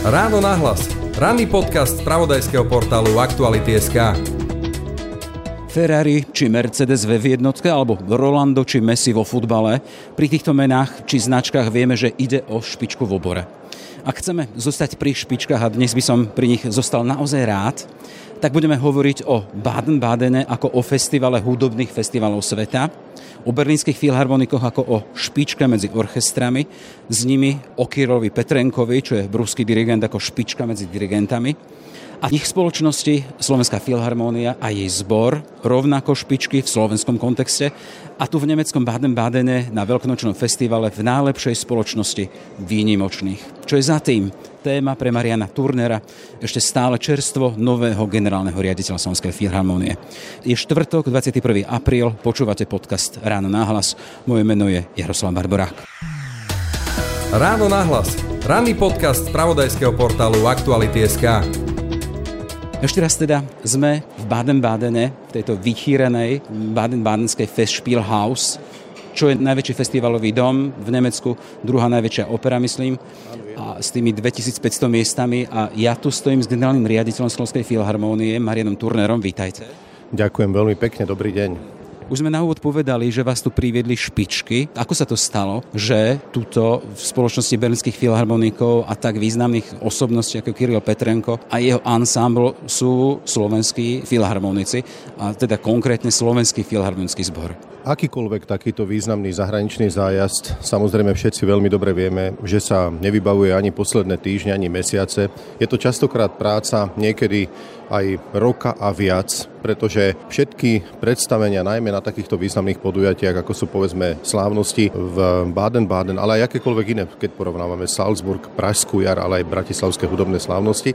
Ráno nahlas. Ranný podcast z pravodajského portálu Aktuality.sk. Ferrari či Mercedes v jednotke alebo Rolando či Messi vo futbale. Pri týchto menách či značkách vieme, že ide o špičku v obore. Ak chceme zostať pri špičkách a dnes by som pri nich zostal naozaj rád, tak budeme hovoriť o Baden-Badene ako o festivale hudobných festivalov sveta, o berlínskych filharmonikoch ako o špičke medzi orchestrami, s nimi o Kirovi Petrenkovi, čo je brúsky dirigent ako špička medzi dirigentami, a ich spoločnosti Slovenská filharmónia a jej zbor, rovnako špičky v slovenskom kontexte a tu v nemeckom Baden-Badene na veľkonočnom festivale v najlepšej spoločnosti výnimočných. Čo je za tým? Téma pre Mariana Turnera, ešte stále čerstvo nového generálneho riaditeľa Slovenskej filharmónie. Je štvrtok, 21. apríl, počúvate podcast Ráno náhlas. Moje meno je Jaroslav Barborák. Ráno nahlas. Ranný podcast z pravodajského portálu Aktuality.sk. Ešte raz teda sme v Baden-Badene, v tejto vychýrenej Baden-Badenskej Festspielhaus, čo je najväčší festivalový dom v Nemecku, druhá najväčšia opera, myslím, a s tými 2500 miestami. A ja tu stojím s generálnym riaditeľom Slovenskej filharmónie, Marianom Turnerom. Vítajte. Ďakujem veľmi pekne, dobrý deň. Už sme na úvod povedali, že vás tu priviedli špičky. Ako sa to stalo, že tuto v spoločnosti berlínskych filharmonikov a tak významných osobností ako Kiril Petrenko a jeho ensemble sú slovenskí filharmonici a teda konkrétne slovenský filharmonický zbor? Akýkoľvek takýto významný zahraničný zájazd, samozrejme všetci veľmi dobre vieme, že sa nevybavuje ani posledné týždne, ani mesiace. Je to častokrát práca, niekedy aj roka a viac, pretože všetky predstavenia, najmä na takýchto významných podujatiach, ako sú povedzme slávnosti v Baden-Baden, ale aj akékoľvek iné, keď porovnávame Salzburg, Pražskú jar, ale aj Bratislavské hudobné slávnosti,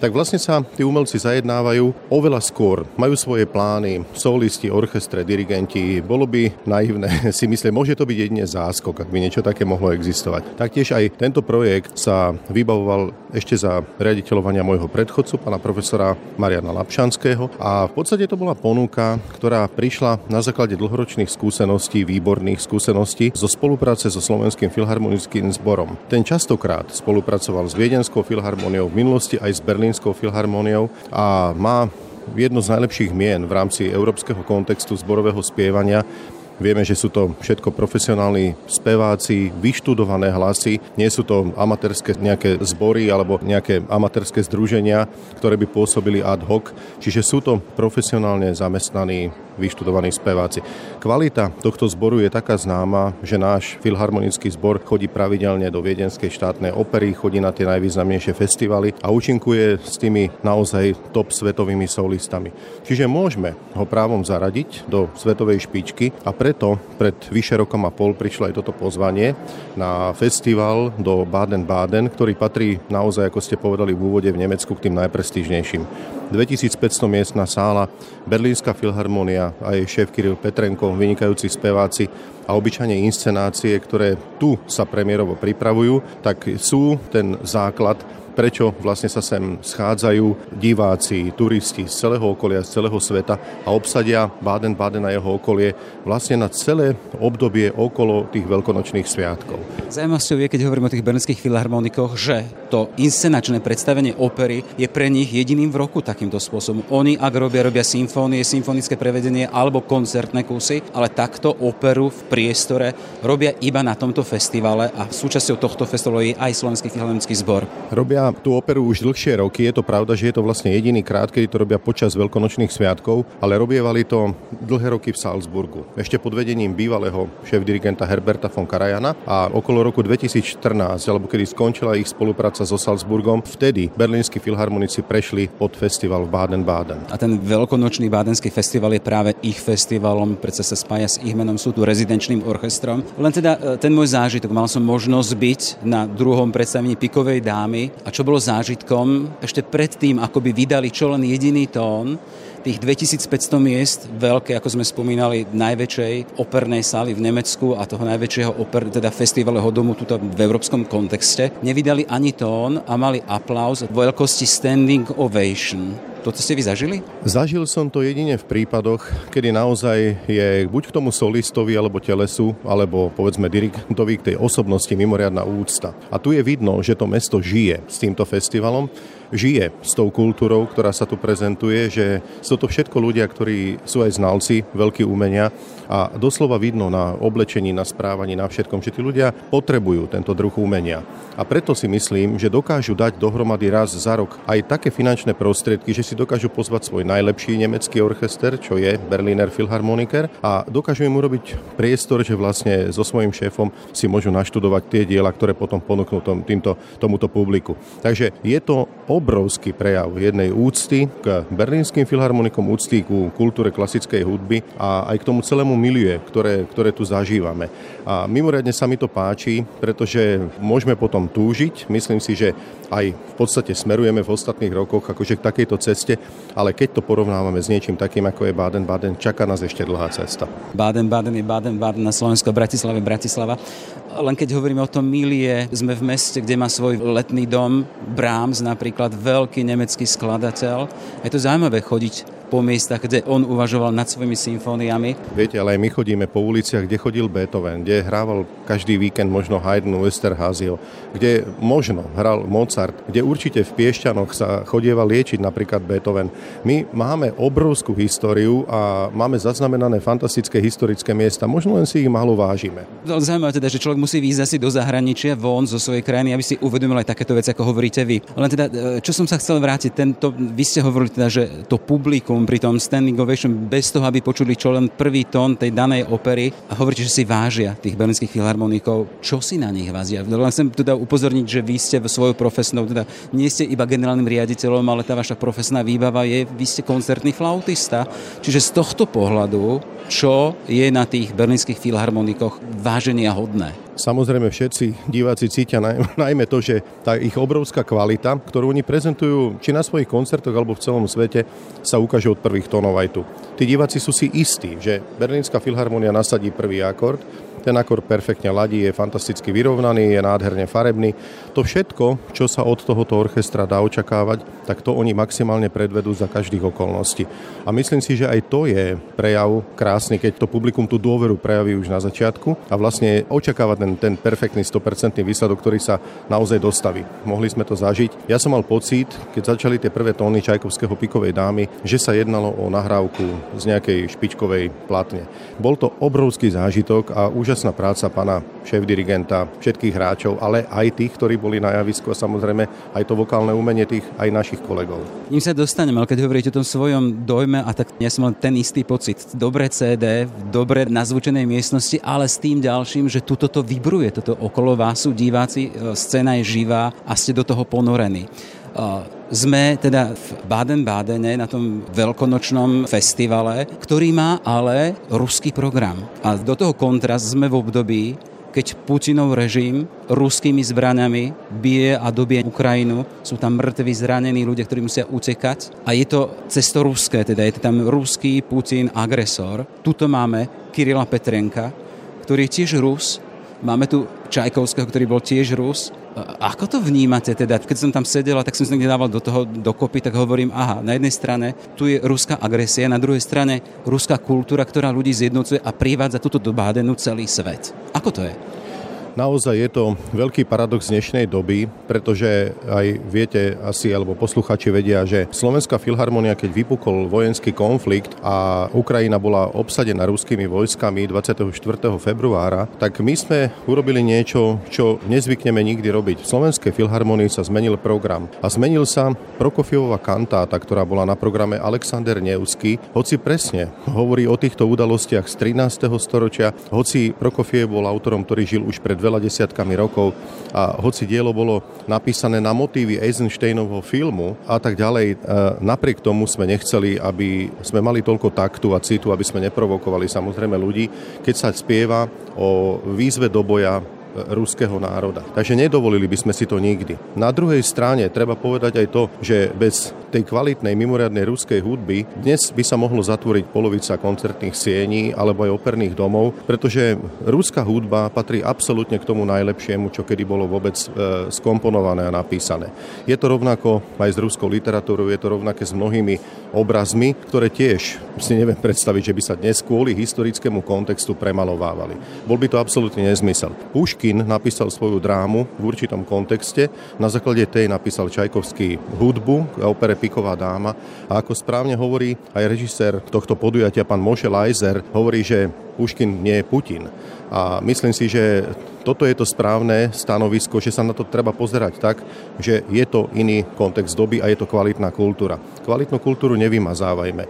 tak vlastne sa tí umelci zajednávajú oveľa skôr. Majú svoje plány, solisti, orchestre, dirigenti. Bolo by naivné si myslieť, môže to byť jedine záskok, ak by niečo také mohlo existovať. Taktiež aj tento projekt sa vybavoval ešte za riaditeľovania môjho predchodcu, pána profesora Mariana Lapšanského. A v podstate to bola ponuka, ktorá prišla na základe dlhoročných skúseností, výborných skúseností zo spolupráce so Slovenským filharmonickým zborom. Ten častokrát spolupracoval s Viedenskou filharmoniou v minulosti aj s Berlín Berlínskou filharmóniou a má jedno z najlepších mien v rámci európskeho kontextu zborového spievania. Vieme, že sú to všetko profesionálni speváci, vyštudované hlasy, nie sú to amatérske nejaké zbory alebo nejaké amatérske združenia, ktoré by pôsobili ad hoc, čiže sú to profesionálne zamestnaní vyštudovaní speváci. Kvalita tohto zboru je taká známa, že náš filharmonický zbor chodí pravidelne do Viedenskej štátnej opery, chodí na tie najvýznamnejšie festivaly a účinkuje s tými naozaj top svetovými solistami. Čiže môžeme ho právom zaradiť do svetovej špičky a preto pred vyše rokom a pol prišlo aj toto pozvanie na festival do Baden-Baden, ktorý patrí naozaj, ako ste povedali v úvode, v Nemecku k tým najprestížnejším. 2500 miestna sála, Berlínska filharmonia a jej šéf Kiril Petrenko, vynikajúci speváci a obyčajne inscenácie, ktoré tu sa premiérovo pripravujú, tak sú ten základ prečo vlastne sa sem schádzajú diváci, turisti z celého okolia, z celého sveta a obsadia Baden-Baden a jeho okolie vlastne na celé obdobie okolo tých veľkonočných sviatkov. Zajímavosťou je, keď hovoríme o tých berlínskych filharmonikoch, že to inscenačné predstavenie opery je pre nich jediným v roku takýmto spôsobom. Oni, ak robia, robia symfónie, symfonické prevedenie alebo koncertné kusy, ale takto operu v priestore robia iba na tomto festivale a súčasťou tohto festivalu je aj Slovenský filharmonický zbor. Robia tú operu už dlhšie roky. Je to pravda, že je to vlastne jediný krát, kedy to robia počas veľkonočných sviatkov, ale robievali to dlhé roky v Salzburgu. Ešte pod vedením bývalého šéf-dirigenta Herberta von Karajana a okolo roku 2014, alebo kedy skončila ich spolupráca so Salzburgom, vtedy berlínsky filharmonici prešli pod festival v Baden-Baden. A ten veľkonočný bádenský festival je práve ich festivalom, predsa sa spája s ich menom, sú tu rezidenčným orchestrom. Len teda e, ten môj zážitok, mal som možnosť byť na druhom predstavení Pikovej dámy a čo bolo zážitkom? Ešte predtým, ako by vydali čo len jediný tón, tých 2500 miest, veľké, ako sme spomínali, najväčšej opernej sály v Nemecku a toho najväčšieho oper, teda festivalového domu tuto v európskom kontexte, nevydali ani tón a mali aplauz veľkosti standing ovation To ste vy zažili? Zažil som to jedine v prípadoch, kedy naozaj je buď k tomu solistovi alebo telesu, alebo povedzme dirigentovi k tej osobnosti mimoriadná úcta. A tu je vidno, že to mesto žije s týmto festivalom žije s tou kultúrou, ktorá sa tu prezentuje, že sú to všetko ľudia, ktorí sú aj znalci, veľký umenia a doslova vidno na oblečení, na správaní, na všetkom, že tí ľudia potrebujú tento druh umenia. A preto si myslím, že dokážu dať dohromady raz za rok aj také finančné prostriedky, že si dokážu pozvať svoj najlepší nemecký orchester, čo je Berliner Philharmoniker a dokážu im urobiť priestor, že vlastne so svojím šéfom si môžu naštudovať tie diela, ktoré potom ponúknú tom, týmto, tomuto publiku. Takže je to obrovský prejav jednej úcty k berlínskym filharmonikom, úcty ku kultúre klasickej hudby a aj k tomu celému milie, ktoré, ktoré tu zažívame. A mimoriadne sa mi to páči, pretože môžeme potom túžiť. Myslím si, že aj v podstate smerujeme v ostatných rokoch akože k takejto ceste, ale keď to porovnávame s niečím takým, ako je Baden-Baden, čaká nás ešte dlhá cesta. Baden-Baden je Baden-Baden na Slovensku, Bratislave, Bratislava. Len keď hovoríme o tom milie, sme v meste, kde má svoj letný dom, Brahms napríklad, veľký nemecký skladateľ. Je to zaujímavé chodiť po miestach, kde on uvažoval nad svojimi symfóniami. Viete, ale aj my chodíme po uliciach, kde chodil Beethoven, kde hrával každý víkend možno Haydn, Westerházio, kde možno hral Mozart, kde určite v Piešťanoch sa chodieva liečiť napríklad Beethoven. My máme obrovskú históriu a máme zaznamenané fantastické historické miesta, možno len si ich málo vážime. Zaujímavé teda, že človek musí výjsť asi do zahraničia, von zo svojej krajiny, aby si uvedomil aj takéto veci, ako hovoríte vy. Len teda, e, čo som sa chcel vrátiť, tento, vy ste hovorili teda, že to publikum publikum pri tom standing ovation bez toho, aby počuli čo len prvý tón tej danej opery a hovoríte, že si vážia tých berlínskych filharmonikov. Čo si na nich vázia? Len chcem teda upozorniť, že vy ste svojou profesnou, teda nie ste iba generálnym riaditeľom, ale tá vaša profesná výbava je, vy ste koncertný flautista. Čiže z tohto pohľadu, čo je na tých berlínskych filharmonikoch váženia hodné? Samozrejme všetci diváci cítia najmä to, že tá ich obrovská kvalita, ktorú oni prezentujú či na svojich koncertoch alebo v celom svete, sa ukáže od prvých tónov aj tu. Tí diváci sú si istí, že Berlínska filharmonia nasadí prvý akord ten akord perfektne ladí, je fantasticky vyrovnaný, je nádherne farebný. To všetko, čo sa od tohoto orchestra dá očakávať, tak to oni maximálne predvedú za každých okolností. A myslím si, že aj to je prejav krásny, keď to publikum tú dôveru prejaví už na začiatku a vlastne očakáva ten, ten perfektný 100% výsledok, ktorý sa naozaj dostaví. Mohli sme to zažiť. Ja som mal pocit, keď začali tie prvé tóny Čajkovského pikovej dámy, že sa jednalo o nahrávku z nejakej špičkovej platne. Bol to obrovský zážitok a úžasná práca pána šéf-dirigenta, všetkých hráčov, ale aj tých, ktorí boli na javisku a samozrejme aj to vokálne umenie tých aj našich kolegov. Ním sa dostaneme, ale keď hovoríte o tom svojom dojme, a tak ja som mal ten istý pocit. Dobré CD, dobre nazvučenej miestnosti, ale s tým ďalším, že tuto to vybruje, toto okolo vás sú diváci, e, scéna je živá a ste do toho ponorení. Sme teda v Baden-Badene na tom veľkonočnom festivale, ktorý má ale ruský program. A do toho kontrast sme v období, keď Putinov režim ruskými zbraňami bije a dobije Ukrajinu. Sú tam mŕtvi, zranení ľudia, ktorí musia utekať. A je to cesto ruské, teda je to tam ruský Putin agresor. Tuto máme Kirila Petrenka, ktorý je tiež Rus. Máme tu Čajkovského, ktorý bol tiež Rus ako to vnímate teda? Keď som tam sedela, tak som sa dával do toho dokopy, tak hovorím, aha, na jednej strane tu je ruská agresia, na druhej strane ruská kultúra, ktorá ľudí zjednocuje a privádza túto do Bádenu celý svet. Ako to je? Naozaj je to veľký paradox dnešnej doby, pretože aj viete asi, alebo posluchači vedia, že Slovenská filharmonia, keď vypukol vojenský konflikt a Ukrajina bola obsadená ruskými vojskami 24. februára, tak my sme urobili niečo, čo nezvykneme nikdy robiť. V Slovenskej filharmonii sa zmenil program a zmenil sa Prokofiová kantáta, ktorá bola na programe Alexander Nevsky, hoci presne hovorí o týchto udalostiach z 13. storočia, hoci Prokofiev bol autorom, ktorý žil už pred veľa desiatkami rokov. A hoci dielo bolo napísané na motívy Eisensteinovho filmu a tak ďalej, e, napriek tomu sme nechceli, aby sme mali toľko taktu a citu, aby sme neprovokovali samozrejme ľudí, keď sa spieva o výzve do boja ruského národa. Takže nedovolili by sme si to nikdy. Na druhej strane treba povedať aj to, že bez tej kvalitnej mimoriadnej ruskej hudby dnes by sa mohlo zatvoriť polovica koncertných siení alebo aj operných domov, pretože ruská hudba patrí absolútne k tomu najlepšiemu, čo kedy bolo vôbec e, skomponované a napísané. Je to rovnako aj s ruskou literatúrou, je to rovnaké s mnohými obrazmi, ktoré tiež si neviem predstaviť, že by sa dnes kvôli historickému kontextu premalovávali. Bol by to absolútne nezmysel. Puškin napísal svoju drámu v určitom kontexte, na základe tej napísal Čajkovský hudbu k opere Piková dáma a ako správne hovorí aj režisér tohto podujatia, pán Moše Lajzer, hovorí, že Puškin nie je Putin. A myslím si, že toto je to správne stanovisko, že sa na to treba pozerať tak, že je to iný kontext doby a je to kvalitná kultúra. Kvalitnú kultúru nevymazávajme.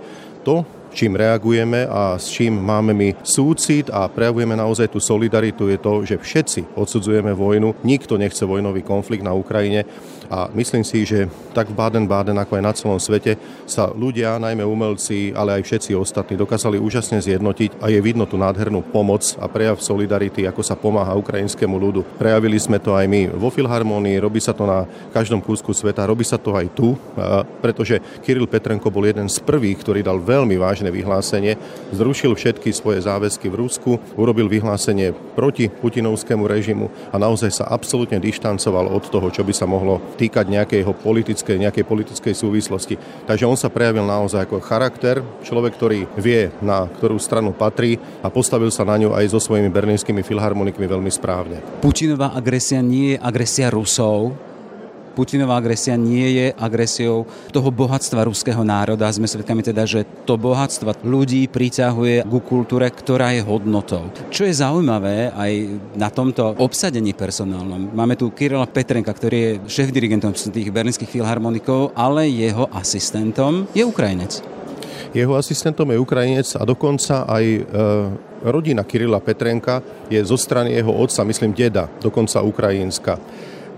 To, čím reagujeme a s čím máme my súcit a prejavujeme naozaj tú solidaritu, je to, že všetci odsudzujeme vojnu, nikto nechce vojnový konflikt na Ukrajine a myslím si, že tak v Baden-Baden, ako aj na celom svete, sa ľudia, najmä umelci, ale aj všetci ostatní, dokázali úžasne zjednotiť a je vidno tú nádhernú pomoc a prejav solidarity, ako sa pomáha ukrajinskému ľudu. Prejavili sme to aj my vo Filharmonii, robí sa to na každom kúsku sveta, robí sa to aj tu, pretože Kiril Petrenko bol jeden z prvých, ktorý dal veľmi vážne vyhlásenie, zrušil všetky svoje záväzky v Rusku, urobil vyhlásenie proti putinovskému režimu a naozaj sa absolútne dištancoval od toho, čo by sa mohlo týkať nejakého politickej, nejakej politickej súvislosti. Takže on sa prejavil naozaj ako charakter, človek, ktorý vie, na ktorú stranu patrí a postavil sa na ňu aj so svojimi berlínskymi filharmonikmi veľmi správne. Putinová agresia nie je agresia Rusov, Putinová agresia nie je agresiou toho bohatstva ruského národa. Sme svedkami teda, že to bohatstvo ľudí priťahuje ku kultúre, ktorá je hodnotou. Čo je zaujímavé aj na tomto obsadení personálnom. Máme tu Kirila Petrenka, ktorý je šéf-dirigentom tých berlínskych filharmonikov, ale jeho asistentom je Ukrajinec. Jeho asistentom je Ukrajinec a dokonca aj e, rodina Kirila Petrenka je zo strany jeho otca, myslím deda, dokonca ukrajinská.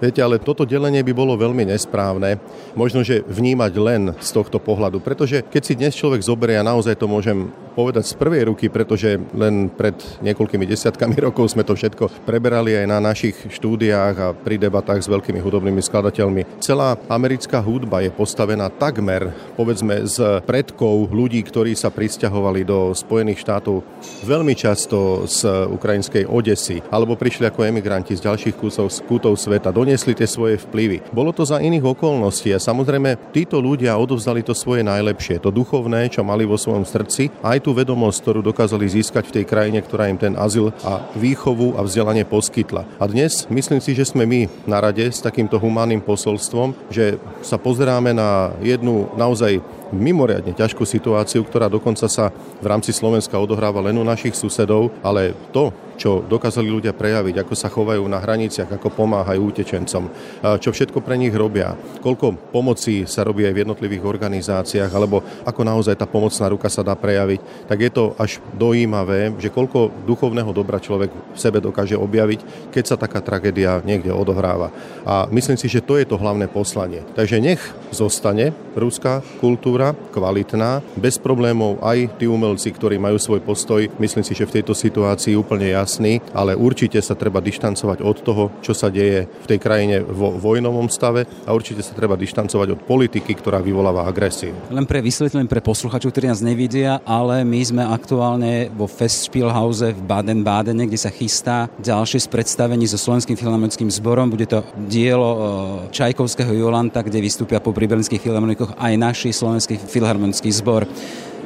Viete, ale toto delenie by bolo veľmi nesprávne, možno, že vnímať len z tohto pohľadu, pretože keď si dnes človek zoberie, a naozaj to môžem povedať z prvej ruky, pretože len pred niekoľkými desiatkami rokov sme to všetko preberali aj na našich štúdiách a pri debatách s veľkými hudobnými skladateľmi. Celá americká hudba je postavená takmer, povedzme, z predkov ľudí, ktorí sa pristahovali do Spojených štátov veľmi často z ukrajinskej Odesy, alebo prišli ako emigranti z ďalších kútov, kútov sveta do doniesli tie svoje vplyvy. Bolo to za iných okolností a samozrejme títo ľudia odovzdali to svoje najlepšie, to duchovné, čo mali vo svojom srdci, aj tú vedomosť, ktorú dokázali získať v tej krajine, ktorá im ten azyl a výchovu a vzdelanie poskytla. A dnes myslím si, že sme my na rade s takýmto humánnym posolstvom, že sa pozeráme na jednu naozaj mimoriadne ťažkú situáciu, ktorá dokonca sa v rámci Slovenska odohráva len u našich susedov, ale to, čo dokázali ľudia prejaviť, ako sa chovajú na hraniciach, ako pomáhajú utečencom, čo všetko pre nich robia, koľko pomoci sa robí aj v jednotlivých organizáciách, alebo ako naozaj tá pomocná ruka sa dá prejaviť, tak je to až dojímavé, že koľko duchovného dobra človek v sebe dokáže objaviť, keď sa taká tragédia niekde odohráva. A myslím si, že to je to hlavné poslanie. Takže nech zostane ruská kultúra kvalitná, bez problémov aj tí umelci, ktorí majú svoj postoj, myslím si, že v tejto situácii úplne jasný jasný, ale určite sa treba dištancovať od toho, čo sa deje v tej krajine vo vojnovom stave a určite sa treba dištancovať od politiky, ktorá vyvoláva agresiu. Len pre vysvetlenie pre posluchačov, ktorí nás nevidia, ale my sme aktuálne vo Festspielhause v Baden-Badene, kde sa chystá ďalšie z predstavení so Slovenským filharmonickým zborom. Bude to dielo e, Čajkovského Jolanta, kde vystúpia po pribelenských filharmonikoch aj naši Slovenský filharmonický zbor.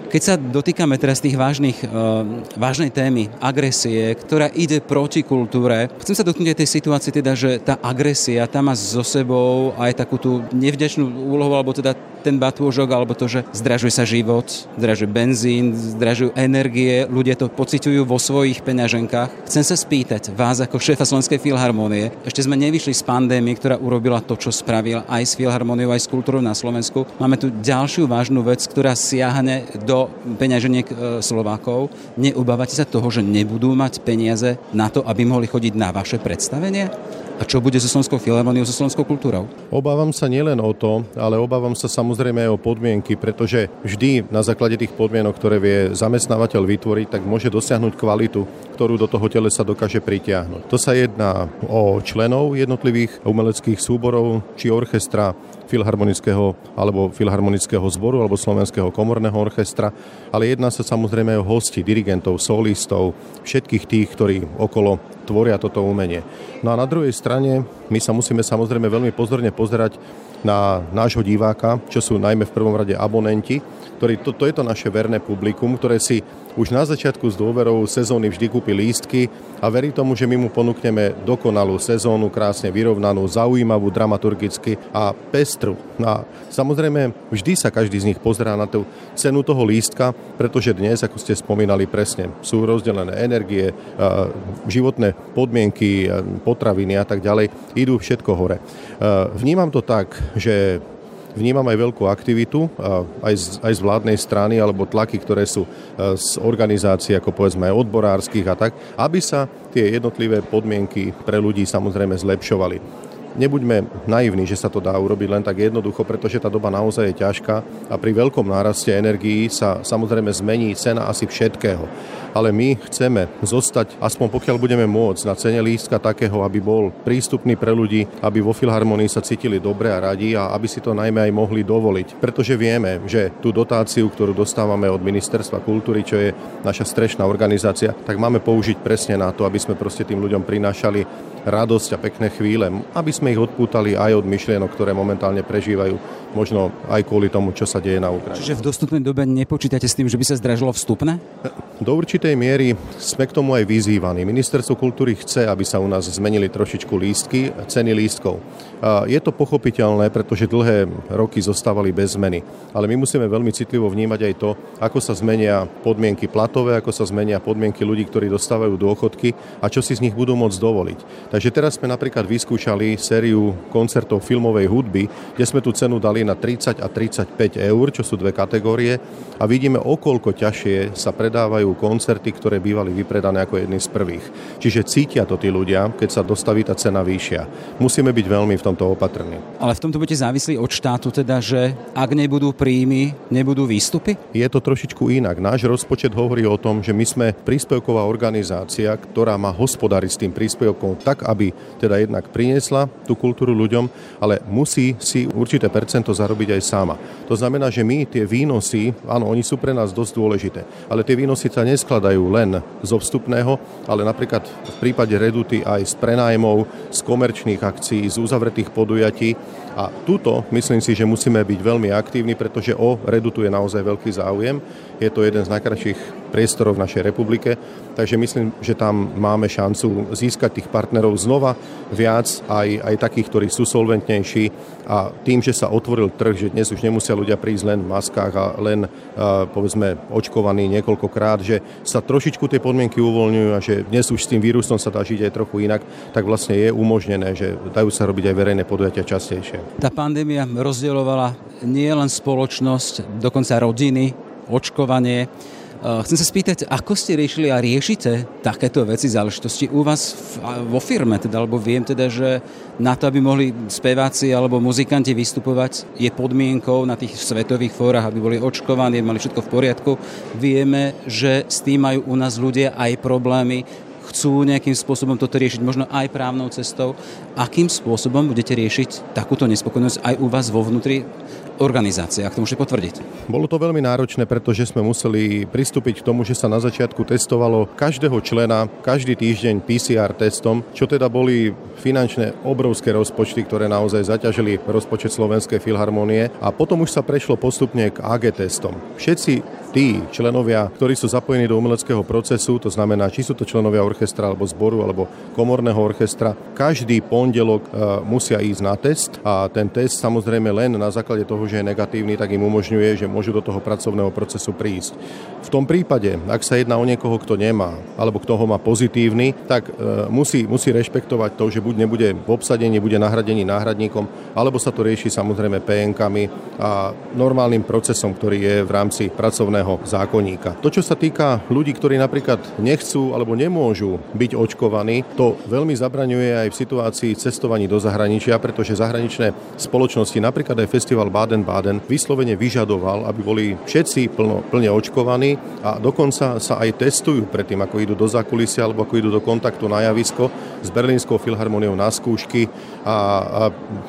Keď sa dotýkame teraz tých vážnych, uh, vážnej témy agresie, ktorá ide proti kultúre, chcem sa dotknúť aj tej situácie teda, že tá agresia tá má so sebou aj takú tú nevďačnú úlohu, alebo teda ten batôžok, alebo to, že zdražuje sa život, zdražuje benzín, zdražujú energie, ľudia to pociťujú vo svojich peňaženkách. Chcem sa spýtať vás ako šéfa Slovenskej filharmonie, ešte sme nevyšli z pandémie, ktorá urobila to, čo spravila aj s filharmoniou, aj s kultúrou na Slovensku. Máme tu ďalšiu vážnu vec, ktorá siahne do peňaženiek e, Slovákov. Neubávate sa toho, že nebudú mať peniaze na to, aby mohli chodiť na vaše predstavenie? A čo bude so Slovenskou filharmoniou, so Slovenskou kultúrou? Obávam sa nielen o to, ale obávam sa samozrejme aj o podmienky, pretože vždy na základe tých podmienok, ktoré vie zamestnávateľ vytvoriť, tak môže dosiahnuť kvalitu, ktorú do toho telesa dokáže pritiahnuť. To sa jedná o členov jednotlivých umeleckých súborov či orchestra, filharmonického alebo filharmonického zboru alebo slovenského komorného orchestra, ale jedná sa samozrejme o hosti, dirigentov, solistov, všetkých tých, ktorí okolo tvoria toto umenie. No a na druhej strane my sa musíme samozrejme veľmi pozorne pozerať na nášho diváka, čo sú najmä v prvom rade abonenti, ktorí, to, to je to naše verné publikum, ktoré si už na začiatku s dôverou sezóny vždy kúpi lístky a verí tomu, že my mu ponúkneme dokonalú sezónu, krásne vyrovnanú, zaujímavú, dramaturgicky a pestru. No a samozrejme, vždy sa každý z nich pozerá na tú cenu toho lístka, pretože dnes, ako ste spomínali presne, sú rozdelené energie, životné podmienky, potraviny a tak ďalej, idú všetko hore. Vnímam to tak, že Vnímam aj veľkú aktivitu, aj z, aj z vládnej strany, alebo tlaky, ktoré sú z organizácií, ako povedzme aj odborárskych a tak, aby sa tie jednotlivé podmienky pre ľudí samozrejme zlepšovali nebuďme naivní, že sa to dá urobiť len tak jednoducho, pretože tá doba naozaj je ťažká a pri veľkom náraste energií sa samozrejme zmení cena asi všetkého. Ale my chceme zostať, aspoň pokiaľ budeme môcť, na cene lístka takého, aby bol prístupný pre ľudí, aby vo Filharmonii sa cítili dobre a radi a aby si to najmä aj mohli dovoliť. Pretože vieme, že tú dotáciu, ktorú dostávame od Ministerstva kultúry, čo je naša strešná organizácia, tak máme použiť presne na to, aby sme proste tým ľuďom prinášali radosť a pekné chvíle, aby sme ich odpútali aj od myšlienok, ktoré momentálne prežívajú, možno aj kvôli tomu, čo sa deje na Ukrajine. Čiže v dostupnej dobe nepočítate s tým, že by sa zdražilo vstupné? Do určitej miery sme k tomu aj vyzývaní. Ministerstvo kultúry chce, aby sa u nás zmenili trošičku lístky, ceny lístkov. Je to pochopiteľné, pretože dlhé roky zostávali bez zmeny. Ale my musíme veľmi citlivo vnímať aj to, ako sa zmenia podmienky platové, ako sa zmenia podmienky ľudí, ktorí dostávajú dôchodky a čo si z nich budú môcť dovoliť. Takže teraz sme napríklad vyskúšali sériu koncertov filmovej hudby, kde sme tú cenu dali na 30 a 35 eur, čo sú dve kategórie a vidíme, okolko ťažšie sa predávajú koncerty, ktoré bývali vypredané ako jedny z prvých. Čiže cítia to tí ľudia, keď sa dostaví tá cena vyššia. Musíme byť veľmi v tomto opatrní. Ale v tomto budete závislí od štátu, teda, že ak nebudú príjmy, nebudú výstupy? Je to trošičku inak. Náš rozpočet hovorí o tom, že my sme príspevková organizácia, ktorá má hospodáriť s tým príspevkom tak, aby teda jednak priniesla tú kultúru ľuďom, ale musí si určité percento zarobiť aj sama. To znamená, že my tie výnosy, áno, oni sú pre nás dosť dôležité, ale tie výnosy sa neskladajú len zo vstupného, ale napríklad v prípade Reduty aj z prenájmov, z komerčných akcií, z uzavretých podujatí. A tuto myslím si, že musíme byť veľmi aktívni, pretože o Redutu je naozaj veľký záujem. Je to jeden z najkrajších priestorov v našej republike, takže myslím, že tam máme šancu získať tých partnerov znova viac, aj, aj takých, ktorí sú solventnejší a tým, že sa otvoril trh, že dnes už nemusia ľudia prísť len v maskách a len povedzme očkovaní niekoľkokrát, že sa trošičku tie podmienky uvoľňujú a že dnes už s tým vírusom sa dá žiť aj trochu inak, tak vlastne je umožnené, že dajú sa robiť aj verejné podujatia častejšie. Tá pandémia rozdielovala nie len spoločnosť, dokonca rodiny, očkovanie. Eh, chcem sa spýtať, ako ste riešili a riešite takéto veci, záležitosti u vás vo firme, teda, alebo viem teda, že na to, aby mohli speváci alebo muzikanti vystupovať, je podmienkou na tých svetových fórach, aby boli očkovaní, mali všetko v poriadku. Vieme, že s tým majú u nás ľudia aj problémy, chcú nejakým spôsobom toto riešiť, možno aj právnou cestou. Akým spôsobom budete riešiť takúto nespokojnosť aj u vás vo vnútri organizácie, ak to môžete potvrdiť? Bolo to veľmi náročné, pretože sme museli pristúpiť k tomu, že sa na začiatku testovalo každého člena každý týždeň PCR testom, čo teda boli finančné obrovské rozpočty, ktoré naozaj zaťažili rozpočet Slovenskej filharmonie a potom už sa prešlo postupne k AG testom. Všetci tí členovia, ktorí sú zapojení do umeleckého procesu, to znamená, či sú to členovia orchestra alebo zboru alebo komorného orchestra, každý pondelok e, musia ísť na test a ten test samozrejme len na základe toho, že je negatívny, tak im umožňuje, že môžu do toho pracovného procesu prísť. V tom prípade, ak sa jedná o niekoho, kto nemá, alebo kto ho má pozitívny, tak e, musí, musí rešpektovať to, že buď nebude v obsadení, bude nahradený náhradníkom, alebo sa to rieši samozrejme PNK a normálnym procesom, ktorý je v rámci pracovného trestného zákonníka. To, čo sa týka ľudí, ktorí napríklad nechcú alebo nemôžu byť očkovaní, to veľmi zabraňuje aj v situácii cestovaní do zahraničia, pretože zahraničné spoločnosti, napríklad aj festival Baden-Baden, vyslovene vyžadoval, aby boli všetci plno, plne očkovaní a dokonca sa aj testujú predtým, ako idú do zákulisia alebo ako idú do kontaktu na javisko s Berlínskou filharmoniou na skúšky a, a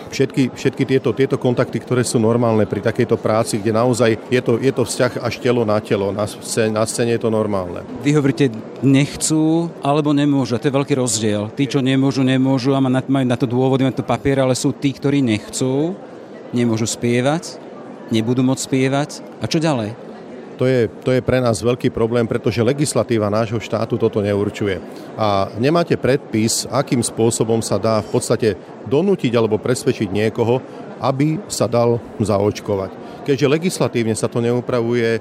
všetky, všetky tieto, tieto kontakty, ktoré sú normálne pri takejto práci, kde naozaj je to, je to vzťah až telo na telo. Na scéne, na scéne je to normálne. Vy hovoríte, nechcú alebo nemôžu. To je veľký rozdiel. Tí, čo nemôžu, nemôžu a majú na to dôvody, majú to papier, ale sú tí, ktorí nechcú, nemôžu spievať, nebudú môcť spievať. A čo ďalej? To je, to je pre nás veľký problém, pretože legislatíva nášho štátu toto neurčuje. A nemáte predpis, akým spôsobom sa dá v podstate donútiť alebo presvedčiť niekoho, aby sa dal zaočkovať keďže legislatívne sa to neupravuje,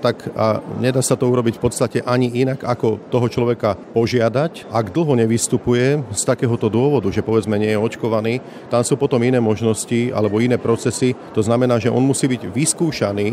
tak nedá sa to urobiť v podstate ani inak, ako toho človeka požiadať. Ak dlho nevystupuje z takéhoto dôvodu, že povedzme nie je očkovaný, tam sú potom iné možnosti alebo iné procesy. To znamená, že on musí byť vyskúšaný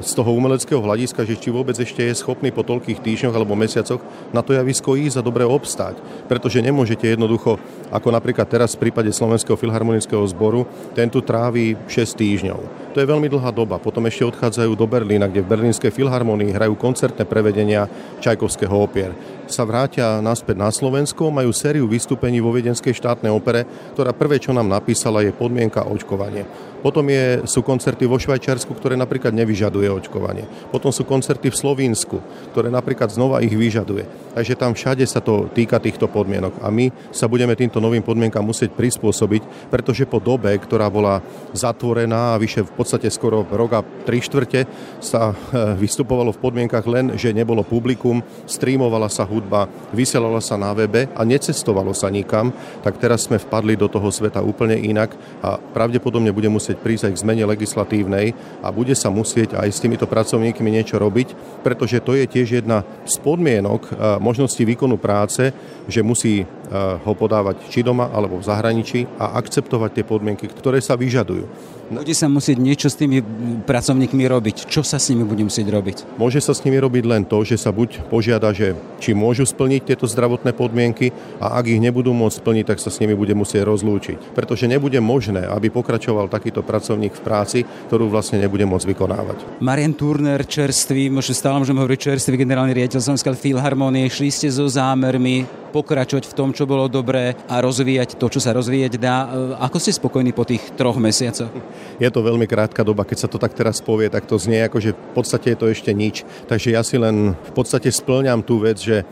z toho umeleckého hľadiska, že či vôbec ešte je schopný po toľkých týždňoch alebo mesiacoch na to javisko ísť a dobre obstáť. Pretože nemôžete jednoducho, ako napríklad teraz v prípade Slovenského filharmonického zboru, ten tu trávi 6 týždňov. To je veľmi dlhá doba. Potom ešte odchádzajú do Berlína, kde v Berlínskej filharmonii hrajú koncertné prevedenia Čajkovského opier. Sa vrátia naspäť na Slovensko, majú sériu vystúpení vo Viedenskej štátnej opere, ktorá prvé, čo nám napísala, je podmienka očkovanie. Potom je, sú koncerty vo Švajčiarsku, ktoré napríklad nevyžaduje očkovanie. Potom sú koncerty v Slovínsku, ktoré napríklad znova ich vyžaduje. Takže tam všade sa to týka týchto podmienok. A my sa budeme týmto novým podmienkam musieť prispôsobiť, pretože po dobe, ktorá bola zatvorená a vyše v podstate skoro rok a tri štvrte sa eh, vystupovalo v podmienkach len, že nebolo publikum, streamovala sa hudba, vysielala sa na webe a necestovalo sa nikam, tak teraz sme vpadli do toho sveta úplne inak a pravdepodobne bude musieť musieť prísť aj k zmene legislatívnej a bude sa musieť aj s týmito pracovníkmi niečo robiť, pretože to je tiež jedna z podmienok e, možnosti výkonu práce, že musí ho podávať či doma alebo v zahraničí a akceptovať tie podmienky, ktoré sa vyžadujú. Bude sa musieť niečo s tými pracovníkmi robiť. Čo sa s nimi bude musieť robiť? Môže sa s nimi robiť len to, že sa buď požiada, že či môžu splniť tieto zdravotné podmienky a ak ich nebudú môcť splniť, tak sa s nimi bude musieť rozlúčiť. Pretože nebude možné, aby pokračoval takýto pracovník v práci, ktorú vlastne nebude môcť vykonávať. Marian Turner, čerstvý, možno stále môžem hovoriť čerstvý generálny riaditeľ Slovenskej filharmonie, šli ste so zámermi pokračovať v tom, čo bolo dobré a rozvíjať to, čo sa rozvíjať dá. Ako ste spokojní po tých troch mesiacoch? Je to veľmi krátka doba, keď sa to tak teraz povie, tak to znie ako, že v podstate je to ešte nič. Takže ja si len v podstate splňam tú vec, že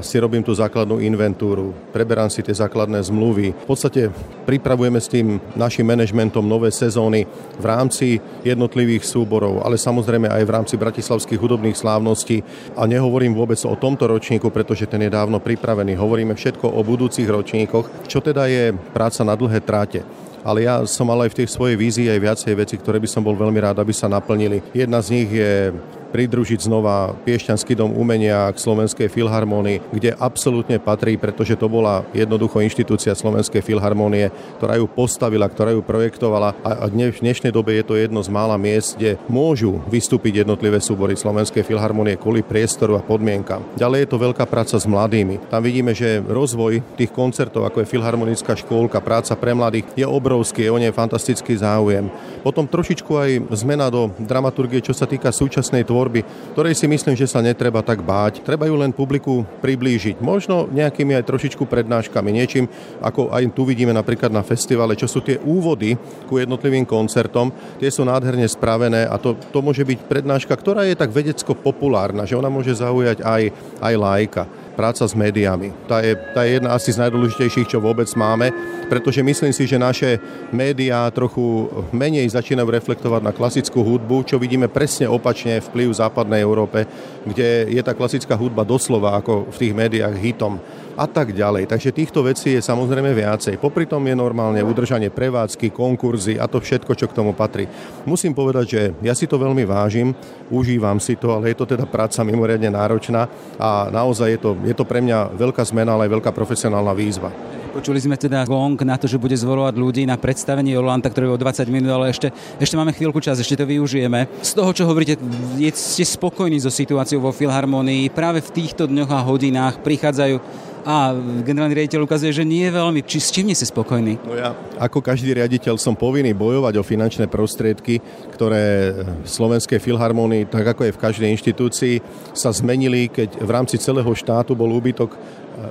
si robím tú základnú inventúru, preberám si tie základné zmluvy. V podstate pripravujeme s tým našim manažmentom nové sezóny v rámci jednotlivých súborov, ale samozrejme aj v rámci bratislavských hudobných slávností. A nehovorím vôbec o tomto ročníku, pretože ten je dávno pripravený. Hovoríme všetko o budúcich ročníkoch, čo teda je práca na dlhé tráte ale ja som mal aj v tej svojej vízii aj viacej veci, ktoré by som bol veľmi rád, aby sa naplnili. Jedna z nich je pridružiť znova Piešťanský dom umenia k Slovenskej filharmónii, kde absolútne patrí, pretože to bola jednoducho inštitúcia Slovenskej filharmónie, ktorá ju postavila, ktorá ju projektovala a v dnešnej dobe je to jedno z mála miest, kde môžu vystúpiť jednotlivé súbory Slovenskej filharmónie kvôli priestoru a podmienkam. Ďalej je to veľká práca s mladými. Tam vidíme, že rozvoj tých koncertov, ako je filharmonická škôlka, práca pre mladých, je obrovský, je o nej fantastický záujem. Potom trošičku aj zmena do dramaturgie, čo sa týka súčasnej tvorby ktorej si myslím, že sa netreba tak báť. Treba ju len publiku priblížiť. Možno nejakými aj trošičku prednáškami, niečím, ako aj tu vidíme napríklad na festivale, čo sú tie úvody ku jednotlivým koncertom. Tie sú nádherne spravené a to, to môže byť prednáška, ktorá je tak vedecko populárna, že ona môže zaujať aj, aj lajka práca s médiami. Tá je, tá je jedna asi z najdôležitejších, čo vôbec máme, pretože myslím si, že naše médiá trochu menej začínajú reflektovať na klasickú hudbu, čo vidíme presne opačne vplyv v západnej Európe, kde je tá klasická hudba doslova ako v tých médiách hitom a tak ďalej. Takže týchto vecí je samozrejme viacej. Popri tom je normálne udržanie prevádzky, konkurzy a to všetko, čo k tomu patrí. Musím povedať, že ja si to veľmi vážim, užívam si to, ale je to teda práca mimoriadne náročná a naozaj je to, je to pre mňa veľká zmena, ale aj veľká profesionálna výzva. Počuli sme teda gong na to, že bude zvolovať ľudí na predstavenie Jolanta, ktoré je o 20 minút, ale ešte, ešte máme chvíľku čas, ešte to využijeme. Z toho, čo hovoríte, je, ste spokojní so situáciou vo Filharmonii. Práve v týchto dňoch a hodinách prichádzajú a generálny riaditeľ ukazuje, že nie je veľmi. Či s čím nie ste spokojní? No ja ako každý riaditeľ som povinný bojovať o finančné prostriedky, ktoré v Slovenskej filharmonii, tak ako je v každej inštitúcii, sa zmenili, keď v rámci celého štátu bol úbytok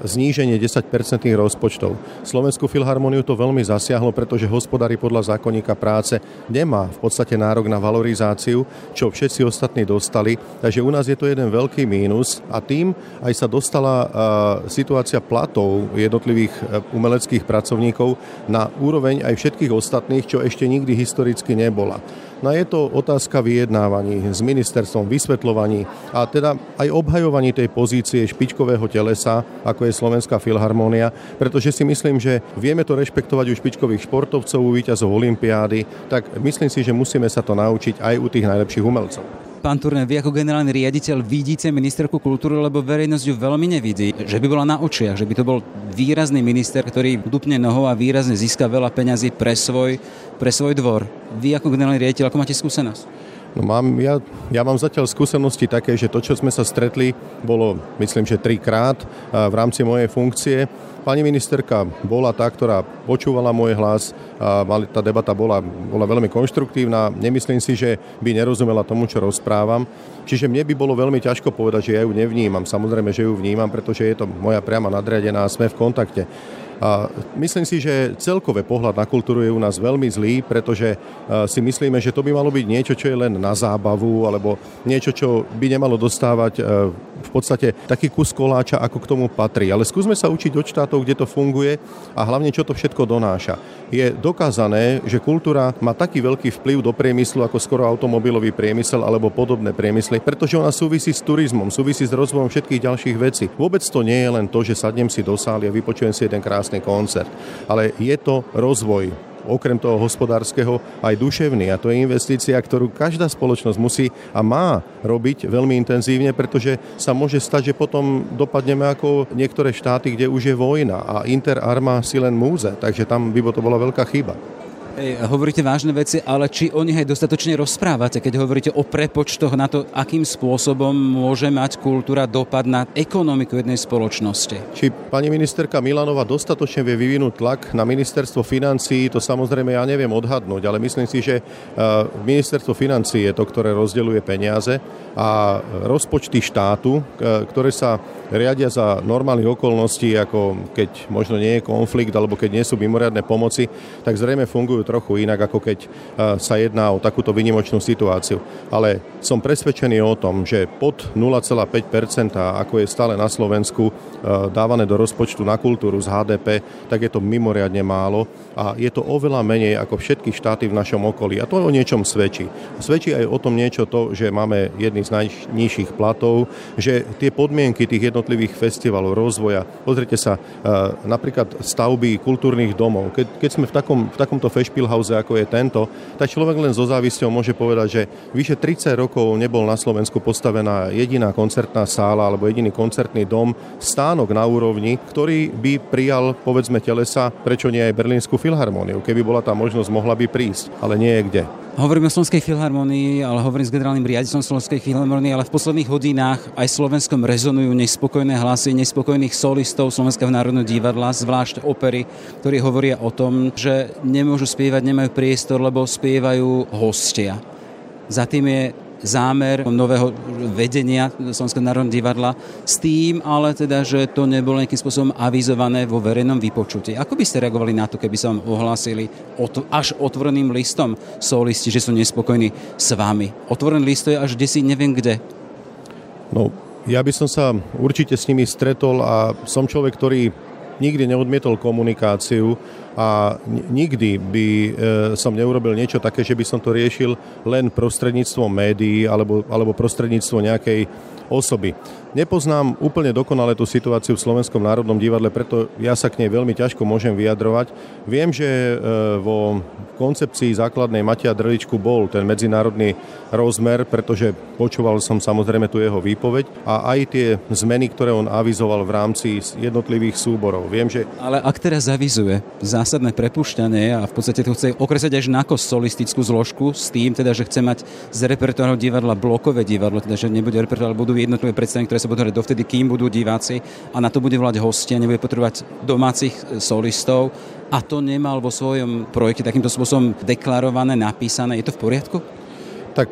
zníženie 10-percentných rozpočtov. Slovenskú filharmoniu to veľmi zasiahlo, pretože hospodári podľa zákonníka práce nemá v podstate nárok na valorizáciu, čo všetci ostatní dostali. Takže u nás je to jeden veľký mínus a tým aj sa dostala situácia platov jednotlivých umeleckých pracovníkov na úroveň aj všetkých ostatných, čo ešte nikdy historicky nebola. No je to otázka vyjednávaní s ministerstvom, vysvetľovaní a teda aj obhajovaní tej pozície špičkového telesa, ako je Slovenská filharmónia, pretože si myslím, že vieme to rešpektovať u špičkových športovcov, u víťazov Olympiády, tak myslím si, že musíme sa to naučiť aj u tých najlepších umelcov pán Turné, vy ako generálny riaditeľ vidíte ministerku kultúry, lebo verejnosť ju veľmi nevidí, že by bola na očiach, že by to bol výrazný minister, ktorý dupne nohou a výrazne získa veľa peňazí pre svoj, pre svoj dvor. Vy ako generálny riaditeľ, ako máte skúsenosť? No mám, ja, ja mám zatiaľ skúsenosti také, že to, čo sme sa stretli, bolo myslím, že trikrát v rámci mojej funkcie Pani ministerka bola tá, ktorá počúvala môj hlas, a tá debata bola, bola veľmi konštruktívna. Nemyslím si, že by nerozumela tomu, čo rozprávam. Čiže mne by bolo veľmi ťažko povedať, že ja ju nevnímam. Samozrejme, že ju vnímam, pretože je to moja priama nadriadená a sme v kontakte. A myslím si, že celkové pohľad na kultúru je u nás veľmi zlý, pretože si myslíme, že to by malo byť niečo, čo je len na zábavu, alebo niečo, čo by nemalo dostávať v podstate taký kus koláča, ako k tomu patrí. Ale skúsme sa učiť od štátov, kde to funguje a hlavne, čo to všetko donáša. Je dokázané, že kultúra má taký veľký vplyv do priemyslu, ako skoro automobilový priemysel alebo podobné priemysly, pretože ona súvisí s turizmom, súvisí s rozvojom všetkých ďalších vecí. Vôbec to nie je len to, že sadnem si do sály a vypočujem si jeden krásny koncert. Ale je to rozvoj okrem toho hospodárskeho aj duševný. A to je investícia, ktorú každá spoločnosť musí a má robiť veľmi intenzívne, pretože sa môže stať, že potom dopadneme ako niektoré štáty, kde už je vojna a Inter Arma si len múze, takže tam by to bola veľká chyba. Ej, hovoríte vážne veci, ale či o nich aj dostatočne rozprávate, keď hovoríte o prepočtoch na to, akým spôsobom môže mať kultúra dopad na ekonomiku jednej spoločnosti? Či pani ministerka Milanova dostatočne vie vyvinúť tlak na ministerstvo financií, to samozrejme ja neviem odhadnúť, ale myslím si, že eh, ministerstvo financií je to, ktoré rozdeľuje peniaze a rozpočty štátu, eh, ktoré sa riadia za normálnych okolností, ako keď možno nie je konflikt alebo keď nie sú mimoriadne pomoci, tak zrejme fungujú trochu inak, ako keď e, sa jedná o takúto vynimočnú situáciu. Ale som presvedčený o tom, že pod 0,5%, ako je stále na Slovensku e, dávané do rozpočtu na kultúru z HDP, tak je to mimoriadne málo a je to oveľa menej ako všetky štáty v našom okolí. A to o niečom svedčí. Svedčí aj o tom niečo to, že máme jedný z najnižších platov, že tie podmienky tých jednotlivých festivalov, rozvoja, pozrite sa, e, napríklad stavby kultúrnych domov. Keď, keď sme v, takom, v takomto fešpilu Spielhause, ako je tento, tak človek len so závisťou môže povedať, že vyše 30 rokov nebol na Slovensku postavená jediná koncertná sála alebo jediný koncertný dom, stánok na úrovni, ktorý by prijal, povedzme, telesa, prečo nie aj Berlínsku filharmóniu. Keby bola tá možnosť, mohla by prísť, ale nie je kde. Hovoríme o Slovenskej filharmonii, ale hovorím s generálnym riaditeľom Slovenskej filharmonie, ale v posledných hodinách aj Slovenskom rezonujú nespokojné hlasy nespokojných solistov Slovenského národného divadla, zvlášť opery, ktorí hovoria o tom, že nemôžu spievať, nemajú priestor, lebo spievajú hostia. Za tým je zámer nového vedenia Slovenského národného divadla s tým, ale teda, že to nebolo nejakým spôsobom avizované vo verejnom vypočutí. Ako by ste reagovali na to, keby sa vám ohlásili až otvoreným listom solisti, že sú nespokojní s vami? Otvorený list je až desi neviem kde. No, ja by som sa určite s nimi stretol a som človek, ktorý nikdy neodmietol komunikáciu a nikdy by e, som neurobil niečo také, že by som to riešil len prostredníctvom médií alebo, alebo prostredníctvom nejakej osoby. Nepoznám úplne dokonale tú situáciu v Slovenskom národnom divadle, preto ja sa k nej veľmi ťažko môžem vyjadrovať. Viem, že e, vo koncepcii základnej Matia Drličku bol ten medzinárodný rozmer, pretože počúval som samozrejme tu jeho výpoveď a aj tie zmeny, ktoré on avizoval v rámci jednotlivých súborov. Viem, že... Ale ak teraz zavizuje zásadné prepušťanie a v podstate to chce okresať až na solistickú zložku s tým, teda, že chce mať z repertoáru divadla blokové divadlo, teda, že nebude repertoár, budú jednotlivé predstavenia, ktoré sa budú hrať dovtedy, kým budú diváci a na to bude volať hostia, nebude potrebovať domácich solistov a to nemal vo svojom projekte takýmto spôsobom deklarované, napísané. Je to v poriadku? Tak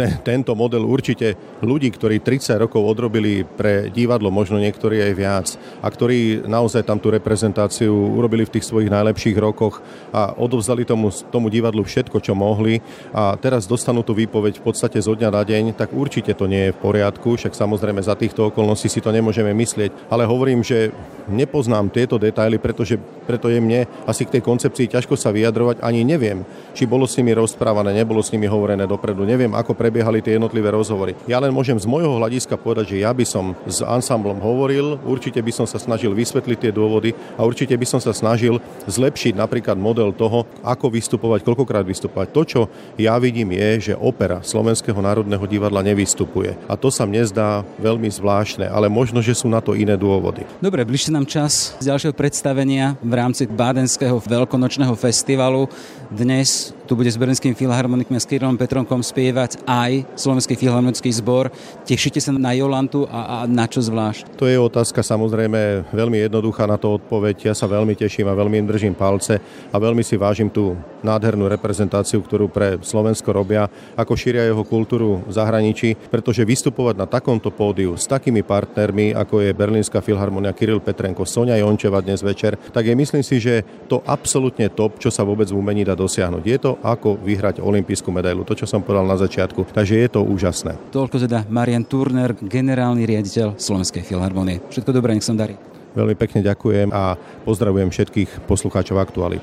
te, tento model určite ľudí, ktorí 30 rokov odrobili pre divadlo, možno niektorí aj viac, a ktorí naozaj tam tú reprezentáciu urobili v tých svojich najlepších rokoch a odovzdali tomu, tomu divadlu všetko, čo mohli. A teraz dostanú tú výpoveď v podstate zo dňa na deň, tak určite to nie je v poriadku, však samozrejme za týchto okolností si to nemôžeme myslieť, ale hovorím, že nepoznám tieto detaily, pretože preto je mne asi k tej koncepcii ťažko sa vyjadrovať, ani neviem, či bolo s nimi rozprávané, nebolo s nimi hovorené dopredu dopredu. Neviem, ako prebiehali tie jednotlivé rozhovory. Ja len môžem z môjho hľadiska povedať, že ja by som s ansamblom hovoril, určite by som sa snažil vysvetliť tie dôvody a určite by som sa snažil zlepšiť napríklad model toho, ako vystupovať, koľkokrát vystupovať. To, čo ja vidím, je, že opera Slovenského národného divadla nevystupuje. A to sa mne zdá veľmi zvláštne, ale možno, že sú na to iné dôvody. Dobre, blíži nám čas z ďalšieho predstavenia v rámci Bádenského veľkonočného festivalu. Dnes tu bude s Berlínským filharmonikom a s Kirillom Petronkom spievať aj Slovenský filharmonický zbor. Tešíte sa na Jolantu a, a na čo zvlášť? To je otázka samozrejme veľmi jednoduchá na to odpoveď. Ja sa veľmi teším a veľmi im držím palce a veľmi si vážim tú nádhernú reprezentáciu, ktorú pre Slovensko robia, ako šíria jeho kultúru v zahraničí, pretože vystupovať na takomto pódiu s takými partnermi, ako je Berlínska filharmonia Kiril Petrenko, Sonia Jončeva dnes večer, tak je myslím si, že to absolútne top, čo sa vôbec v umení dá dosiahnuť. Je to ako vyhrať olympijskú medailu, to, čo som povedal na začiatku. Takže je to úžasné. Toľko teda Marian Turner, generálny riaditeľ Slovenskej filharmonie. Všetko dobré, nech som darí. Veľmi pekne ďakujem a pozdravujem všetkých poslucháčov Aktualit.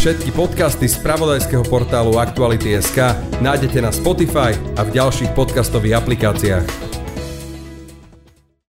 Všetky podcasty z pravodajského portálu Aktuality.sk nájdete na Spotify a v ďalších podcastových aplikáciách.